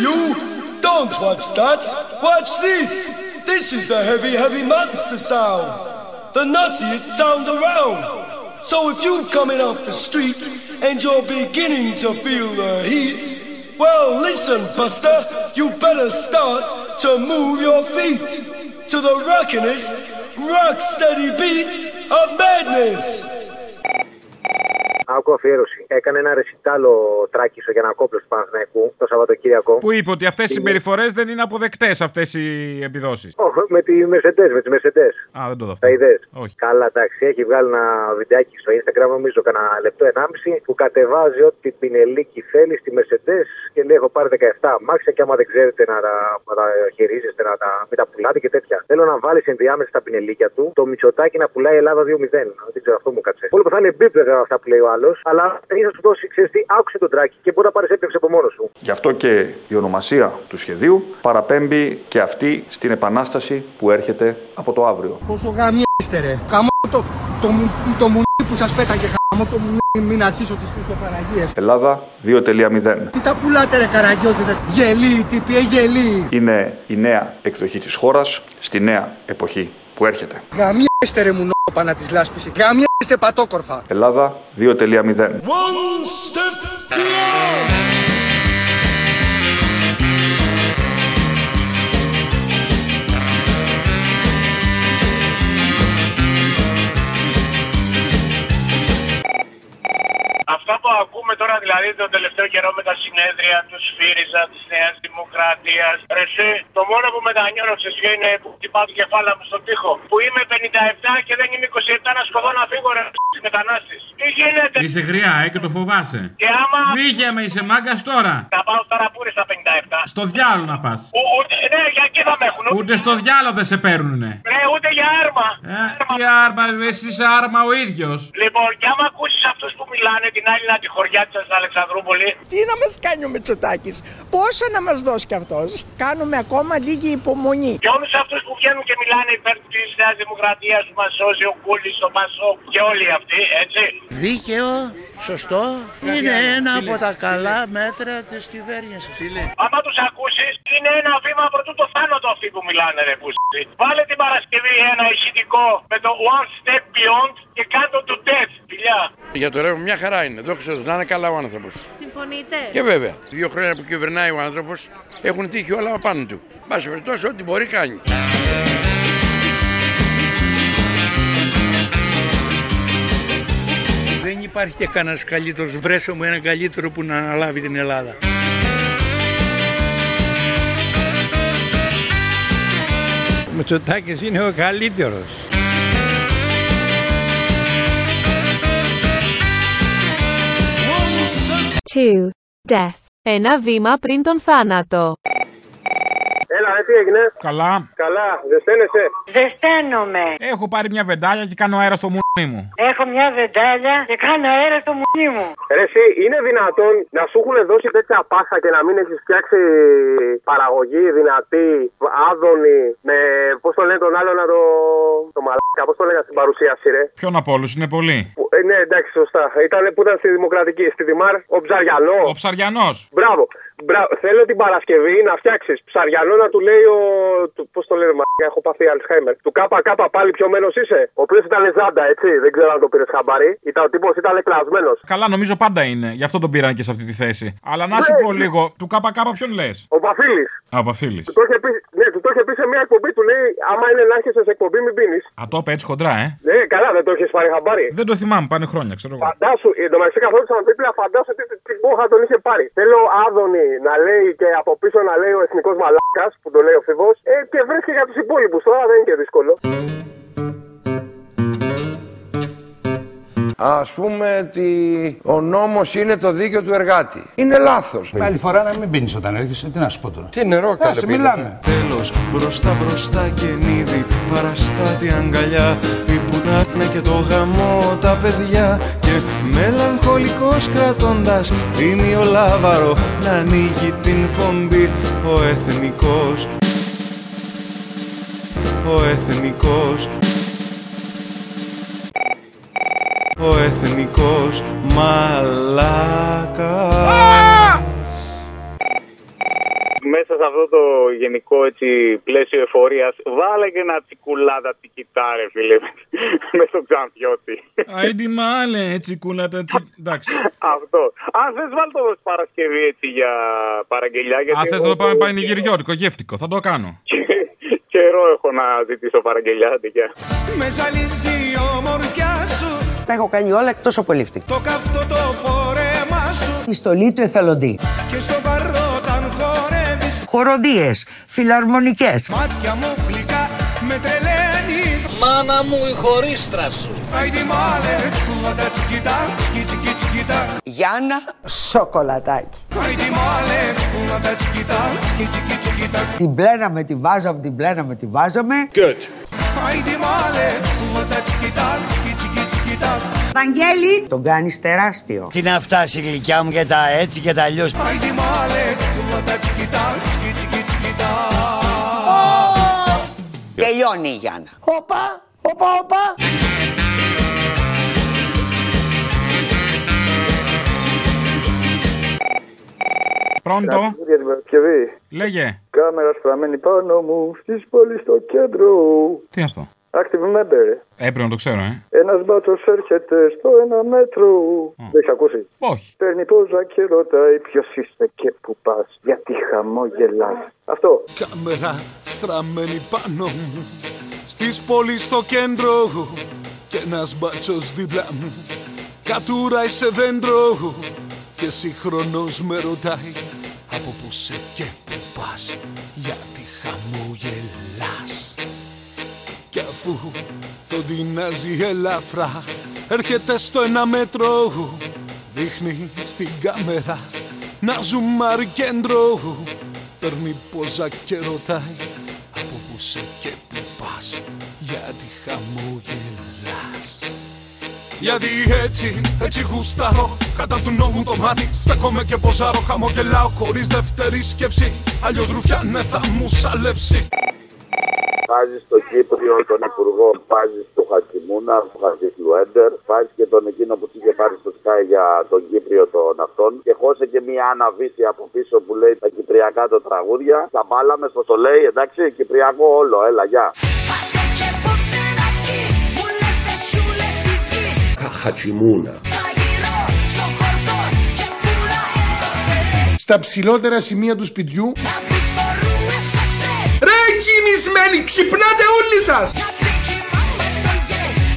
you! Don't watch that! Watch this! This is the heavy, heavy monster sound! The nuttiest sound around! So if you're coming off the street and you're beginning to feel the heat, well, listen, Buster, you better start to move your feet to the rockinest, rock steady beat of madness. Άκου αφιέρωση. Έκανε ένα ρεσιτάλο τράκι στο Γιανακόπλο του Παναθηναϊκού το Σαββατοκύριακο. Που είπε ότι αυτές οι συμπεριφορές δεν είναι αποδεκτές αυτές οι επιδόσεις. Όχι, με τη Mercedes, με τι Mercedes. Α, δεν το δω αυτό. Τα ιδέε. Όχι. Καλά, εντάξει. Έχει βγάλει ένα βιντεάκι στο Instagram, νομίζω κανένα λεπτό, ενάμιση, που κατεβάζει ό,τι πινελίκι θέλει στη Mercedes και λέει: Έχω πάρει 17 αμάξια και άμα δεν ξέρετε να τα, να τα χειρίζεστε, να τα, μην τα πουλάτε και τέτοια. Θέλω να βάλεις ενδιάμεσα στα πινελίκια του το μυτσοτάκι να πουλάει Ελλάδα 2-0. Δεν ξέρω, αυτό μου κάτσε. Όλο που θα είναι μπίπ βέβαια αυτά που λέει ο άλλος, αλλά θα σου δώσει, ξέρεις τι, άκουσε τον τράκι και μπορεί να πάρεις έπνευση από μόνος σου. Γι' αυτό και η ονομασία του σχεδίου παραπέμπει και αυτή στην επανάσταση που έρχεται από το αύριο. Πόσο γαμιέστε ρε. Καμώ το, το, μου- το μουνί που σας πέταγε καμώ το μουνί μην αρχίσω τις Χριστοφαραγίες. Ελλάδα 2.0 Τι τα πουλάτε ρε καραγκιόζιδες. Γελί, τι πει, γελί. είναι η νέα εκδοχή της χώρας στη νέα εποχή που έρχεται. Γαμιέστε ρε μουνόπανα της λάσπης. Γαμιέστε πατόκορφα. Ελλάδα 2.0 One step beyond! Αυτά που ακούμε τώρα δηλαδή τον τελευταίο τελευταίο καιρό με τα συνέδρια τους ΣΦΥΡΙΖΑ, της Νέας Δημοκρατίας. Εσύ, το μόνο που μετανιώνω σε σχέση είναι που χτυπάω το κεφάλι μου στον τοίχο. Που είμαι 57 και δεν είμαι 27 να σκοτώ να φύγω ρε μετανάστε. Τι γίνεται; Είσαι γριά, ε, και το φοβάσαι. Και άμα. Φύγε με, είσαι μάγκας τώρα. Θα πάω τώρα στα 50. Στο διάλογο να πας. Ναι, για εκεί θα με έχουν. Ούτε στο διάλογο δεν σε παίρνουνε. Ναι, ούτε για άρμα. Ε, άρμα. Τι άρμα, εσύ είσαι άρμα ο ίδιος. Λοιπόν, για άμα ακούσεις αυτούς που μιλάνε την άλλη να τη χωριά της Αλεξανδρούπολη. Τι να μας κάνει ο Μετσοτάκη, πόσα να μας δώσει κι αυτός; Κάνουμε ακόμα λίγη υπομονή. Και όλους αυτούς που βγαίνουν και μιλάνε υπέρ της Νέας Δημοκρατίας που μας σώζει ο Κούλης, ο Μασό και όλοι αυτοί, έτσι. Δίκαιο σωστό, είναι ένα από τα καλά μέτρα της κυβέρνησης. Άμα τους ακούσεις, είναι ένα βήμα πρωτού το θάνατο αυτοί που μιλάνε, ρε πούστη. Βάλε την Παρασκευή ένα ηχητικό με το One Step Beyond και κάτω του Death, φιλιά. Για το ρεύμα μια χαρά είναι. Δόξα τω να είναι καλά ο άνθρωπος. Συμφωνείτε; Και βέβαια, δύο χρόνια που κυβερνάει ο άνθρωπος έχουν τύχει όλα πάνω του. Μπας περιπτώσει, ό,τι μπορεί κάνει. Δεν υπάρχει και κανένας καλύτερος. Βρέσω μου έναν καλύτερο που να αναλάβει την Ελλάδα. Ο Μητσοτάκης είναι ο καλύτερος. Two. Death. Ένα βήμα πριν τον θάνατο. Έλα, ρε, τι έγινε; Καλά. Καλά, δεν στέλνεσαι. Δεν στέλνομαι. Έχω πάρει μια βεντάλια και κάνω αέρα στο μουνί μου. Έχω μια βεντάλια και κάνω αέρα στο μουνί μου. Ρε, εσύ, είναι δυνατόν να σου έχουν δώσει τέτοια πάσα και να μην έχεις φτιάξει παραγωγή δυνατή, άδωνη, με. Πώς το λένε τον άλλο να το. το μαλάκα, πώς το λέγα στην παρουσίαση, ρε; Ποιον από όλους είναι πολύ. Που- Ε, ναι, εντάξει, σωστά. Ήταν που ήταν στη Δημοκρατική, στη Δημάρ, ο Ψαριανός. Ο Ψαριανός. Μπράβο. Μπράβο. Θέλω την Παρασκευή να φτιάξεις ψαριανό να του λέει ο. Πώς το λένε, μα έχω πάθει Αλσχάιμερ. Του ΚΚ πάλι πιωμένο είσαι. Ο οποίος ήταν ζάντα, έτσι. Δεν ξέρω αν το πήρες χαμπάρι. Ήταν, ο τύπος ήταν κλασμένος. Καλά, νομίζω πάντα είναι. Γι' αυτό τον πήραν και σε αυτή τη θέση. Αλλά να σου Ναι, πω ναι. λίγο, του ΚΚ ποιον λες; Ο Παφίλη. Α, ο Παφίλης. Του το είχε πει, ναι, του το είχε πει σε μια εκπομπή. Του λέει: Άμα είναι να έρχεσαι σε εκπομπή, μην πίνεις. Α, το είπε έτσι χοντρά, ε. Ναι, καλά, δεν το έχεις πάρει χαμπάρι. Δεν το θυμάμαι, πάνε χρόνια, ξέρω εγώ. Φαντάσου, εν τω μεταξύ καθόντουσαν δίπλα, φαντάσου τι, τι, τι πόχα τον είχε πάρει. Θέλω Άδωνη να λέει και από πίσω να λέει ο εθνικός μαλάκας που τον λέει ο Φιβό. Ε, και βρίσκει για τους υπόλοιπους. Τώρα δεν είναι και δύσκολο. Ας πούμε ότι ο νόμος είναι το δίκαιο του εργάτη. Είναι λάθος. Άλλη φορά να μην πίνεις όταν έρχεσαι. Τι να σου πω τώρα. Τι νερό καλέ Άσε, πίνω. μιλάμε. Τέλος μπροστά μπροστά και νίδι Παραστάτη αγκαλιά Η πουνάτνα και το γαμό τα παιδιά Και μελαγχολικός κρατώντας Ημιολάβαρο Να ανοίγει την πομπή Ο εθνικός Ο εθνικός Ο εθνικός μαλάκας Μέσα σε αυτό το γενικό έτσι, πλαίσιο εφορίας, βάλε και ένα τσικουλάτα τσικιτάρε, φίλε. με τον Ξανθιώτη. Άιντι μάλε, έτσι κούλατα. τσι- Εντάξει. αυτό. Αν θες, βάλ το ως Παρασκευή έτσι για παραγγελιά. Γιατί Αν θες εγώ να το πάμε το- πανηγυριώτικο, γεύτικο, θα το κάνω. Καιρό έχω να ζητήσω παραγγελιά. αντικιά. Με ζαλίζει η ομορφιά σου Τα έχω κάνει όλα εκτός από lifting. Το καυτό το φόρεμά σου Η στολή του εθελοντή. Και στο παρόταν χορεύεις Χοροδίες, φιλαρμονικές. Μάτια μου γλυκά με τρελαίνεις Μάνα μου η χωρίστρα σου. Άιντι μάλε τσικουλάτα τσικιτά τσικι τσικι τσικιτά Γιάννα σοκολατάκι. Άιντι μάλε τσικουλάτα τσικιτά τσικι τσικι τσικιτά Την πλέναμε, τη βάζαμε, την πλέναμε, τη βάζαμε. Good Βαγγέλη! Τον κάνεις τεράστιο. Τι να φτάσει η γλυκιά μου και τα έτσι και τα αλλιώς. Άιντι μάλε τσικουλάτα τσικιτά τσικι τσικι τσικιτά Τελειώνει η Γιάννα. Όπα, όπα, όπα Πρώτο, Για την Παρασκευή. λέγε. Κάμερας στραμμένη πάνω μου στη πόλη στο κέντρο. Τι είναι αυτό; Active member. Έπρεπε να το ξέρω, ε. Ένας μπάτσος έρχεται στο ένα μέτρο. Δεν έχει ακούσει; Όχι. Παίρνει πόζα και ρωτάει ποιος είσαι και που πας; Γιατί χαμόγελας; Αυτό. Κάμερα στραμμένη πάνω μου Στις πόλεις στο κέντρο Και ένας μπάτσος δίπλα μου Κατουράει σε δέντρο Και σύγχρονος με ρωτάει Από πού σε και που πας; Γιατί χαμογελάς Κι αφού τον τεινάζει ελαφρά. Έρχεται στο ένα μέτρο. Δείχνει στην κάμερα Να ζουμάρει κέντρο. Παίρνει πόζα και ρωτάει Από πού σε και που πας; Γιατί χαμογελάς; Γιατί έτσι, έτσι γουστάρω Κατά του νόμου το μάτι. Στέκομαι και ποζάρω Χαμογελάω χωρίς δεύτερη σκέψη. Αλλιώς ρουφιάνε θα μου σαλέψει Βάζεις στο Κύπριο τον Υπουργό, βάζεις στο Χακιμούνα, βάζει Λουέντερ, βάζεις και τον εκείνο που του είχε πάρει στο Sky για τον Κύπριο των αυτών. Και χώσε και μία αναβίση από πίσω που λέει τα κυπριακά το τραγούδια. Τα μπάλαμε στο το λέει, εντάξει, κυπριακό όλο, έλα, γεια. Χατσιμούνα. Στα ψηλότερα σημεία του σπιτιού Ρε κοιμισμένοι, ξυπνάτε όλοι σας!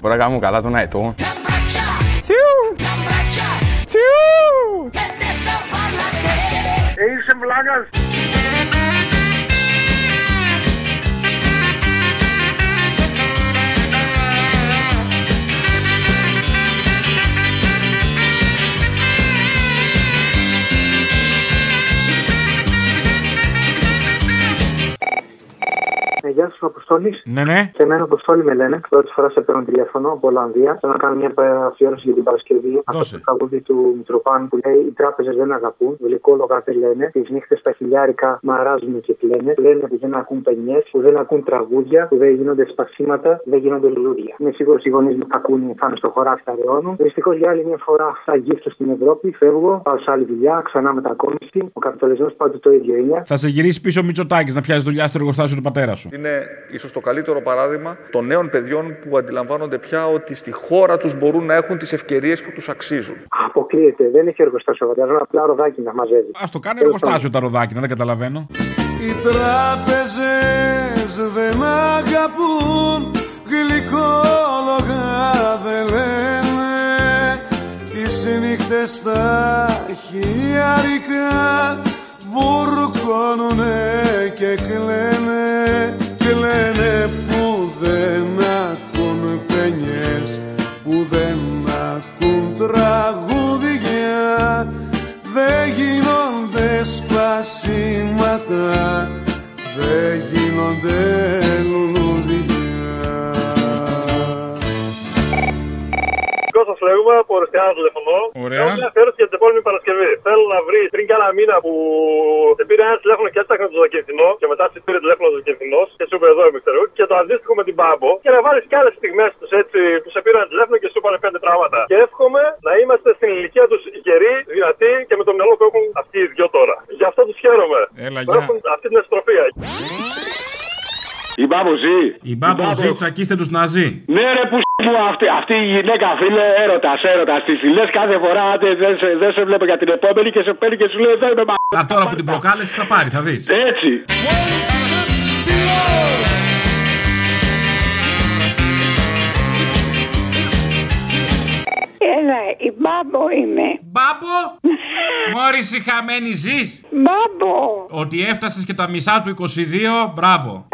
Μπορώ να κάνω καλά τον αετό. Είσαι βλάκας. Γεια σου, Αποστόλης. Ναι, ναι. Και εμένα Αποστόλη με λένε. Πρώτη φορά σε παίρνω τηλέφωνο από Ολλανδία. Θέλω να κάνω μια αφιέρωση για την Παρασκευή. Αυτό το τραγούδι του Μητροπάνου που λέει Οι τράπεζες δεν αγαπούν. Γλυκόλογα δεν λένε. Τις νύχτες στα χιλιάρικα μαράζουν και κλαίνε. Λένε που δεν ακούν πενιέ, που δεν ακούν τραγούδια, που δεν γίνονται σπασίματα, δεν γίνονται λουλούδια. Είμαι σίγουρος οι γονείς μου τα ακούνε, θα είναι στο χωράφι, τα ρεώνουν. Δυστυχώς για άλλη μια φορά θα γύψω στην Ευρώπη, φεύγω, πάω σε άλλη δουλειά, ξανά μετακόμιση. Ο καπιταλισμός πάντοτε το ίδιο είναι. Θα σε γυρίσει πίσω ο Μητσοτάκης να πιάσει δουλειά στο εργοστάσιο του πατέρα σου. Είναι ίσως το καλύτερο παράδειγμα των νέων παιδιών που αντιλαμβάνονται πια ότι στη χώρα τους μπορούν να έχουν τις ευκαιρίες που τους αξίζουν. Αποκλείεται, δεν έχει εργοστάσιο πατέρα, απλά ροδάκι να μαζεύει. Α το κάνει εργοστάσιο τα ροδάκινα, δεν καταλαβαίνω. Οι τράπεζες δεν αγαπούν Γλυκόλογα δεν λένε Τις νύχτες στα χιλιάρικα Βουρκώνουνε και κλαίνε Κλαίνε που δεν ακούν πενιές Που δεν λέγουμε από Ρεστιάνα τηλεφωνώ. Ωραία. Έχω μια αφιέρωση για την επόμενη Παρασκευή. Θέλω να βρει πριν κι ένα μήνα που σε πήρε ένα τηλέφωνο και έψαχνε το δοκιμινό και μετά σε πήρε τηλέφωνο το δοκιμινό και σου είπε εδώ είμαι ξέρω και το αντίστοιχο με την Μπάμπο και να βάλεις κι άλλες στιγμές τους έτσι που σε πήραν τηλέφωνο και σου είπαν πέντε πράγματα. Και εύχομαι να είμαστε στην ηλικία τους γεροί, δυνατοί και με το μυαλό που έχουν αυτοί οι δυο τώρα. Γεια Γι' αυτό τους χαίρομαι. Έλα, Που γεια. Έχουν αυτή την εστροφία. Η μπάμπο ζει. Η μπάμπο ζει, τσακίστε τους Ναζί. Ναι, ρε που μου αυτή, αυτή η γυναίκα, φίλε, έρωτας, έρωτας. Τη λες κάθε φορά, άντε, δεν σε, δεν σε βλέπω για την επόμενη και σε παίρνει και σου λέει εδώ είμαι μα. Α, τώρα που την προκάλεσες θα πάρει, θα δεις. Έτσι. Έλα, η μπάμπο είμαι. Μπάμπο! Μόρι χαμένη ζεις. Μπάμπο. Ότι έφτασες και τα μισά του 22, μπράβο.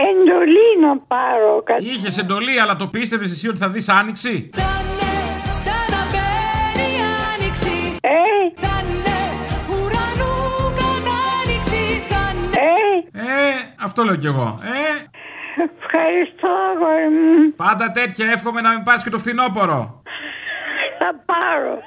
Είχα εντολή να πάρω κάτι. Είχες εντολή, αλλά το πίστευες εσύ ότι θα δεις άνοιξη; Ε, Ε, αυτό λέω κι εγώ. Ε, ευχαριστώ, αγόρι μου. πάντα τέτοια εύχομαι να μην πάρεις και το φθινόπωρο. Θα πάρω.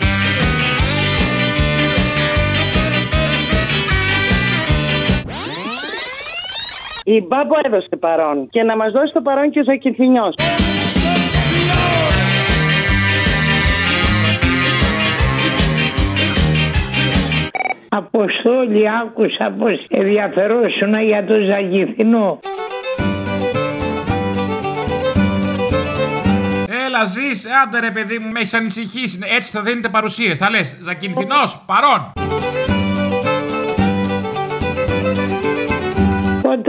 Η Μπάμπο έδωσε παρόν και να μας δώσει το παρόν και ο Ζακυνθινιός. Αποστόλη, άκουσα πως ενδιαφερόσουνα για το Ζαγηθινό. Έλα, ζεις, άντε ρε παιδί μου, με έχεις ανησυχήσει. Έτσι θα δίνετε παρουσίες. Θα λες, Ζακυνθινός, παρόν.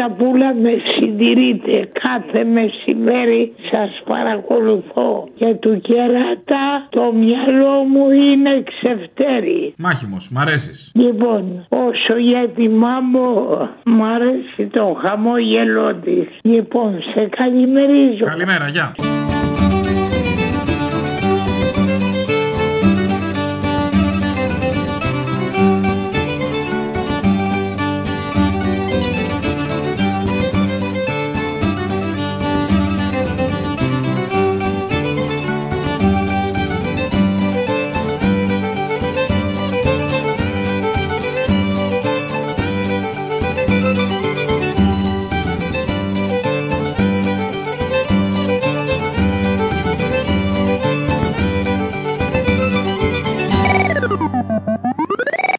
Όταν πουλα με συντηρείτε κάθε μεσημέρι σας παρακολουθώ και του κερατά το μυαλό μου είναι ξεφτέρι. Μάχημος, μ' αρέσεις. Λοιπόν, όσο για τη μάμο, μ' αρέσει το χαμόγελό της. Λοιπόν, σε καλημερίζω. Καλημέρα, γεια.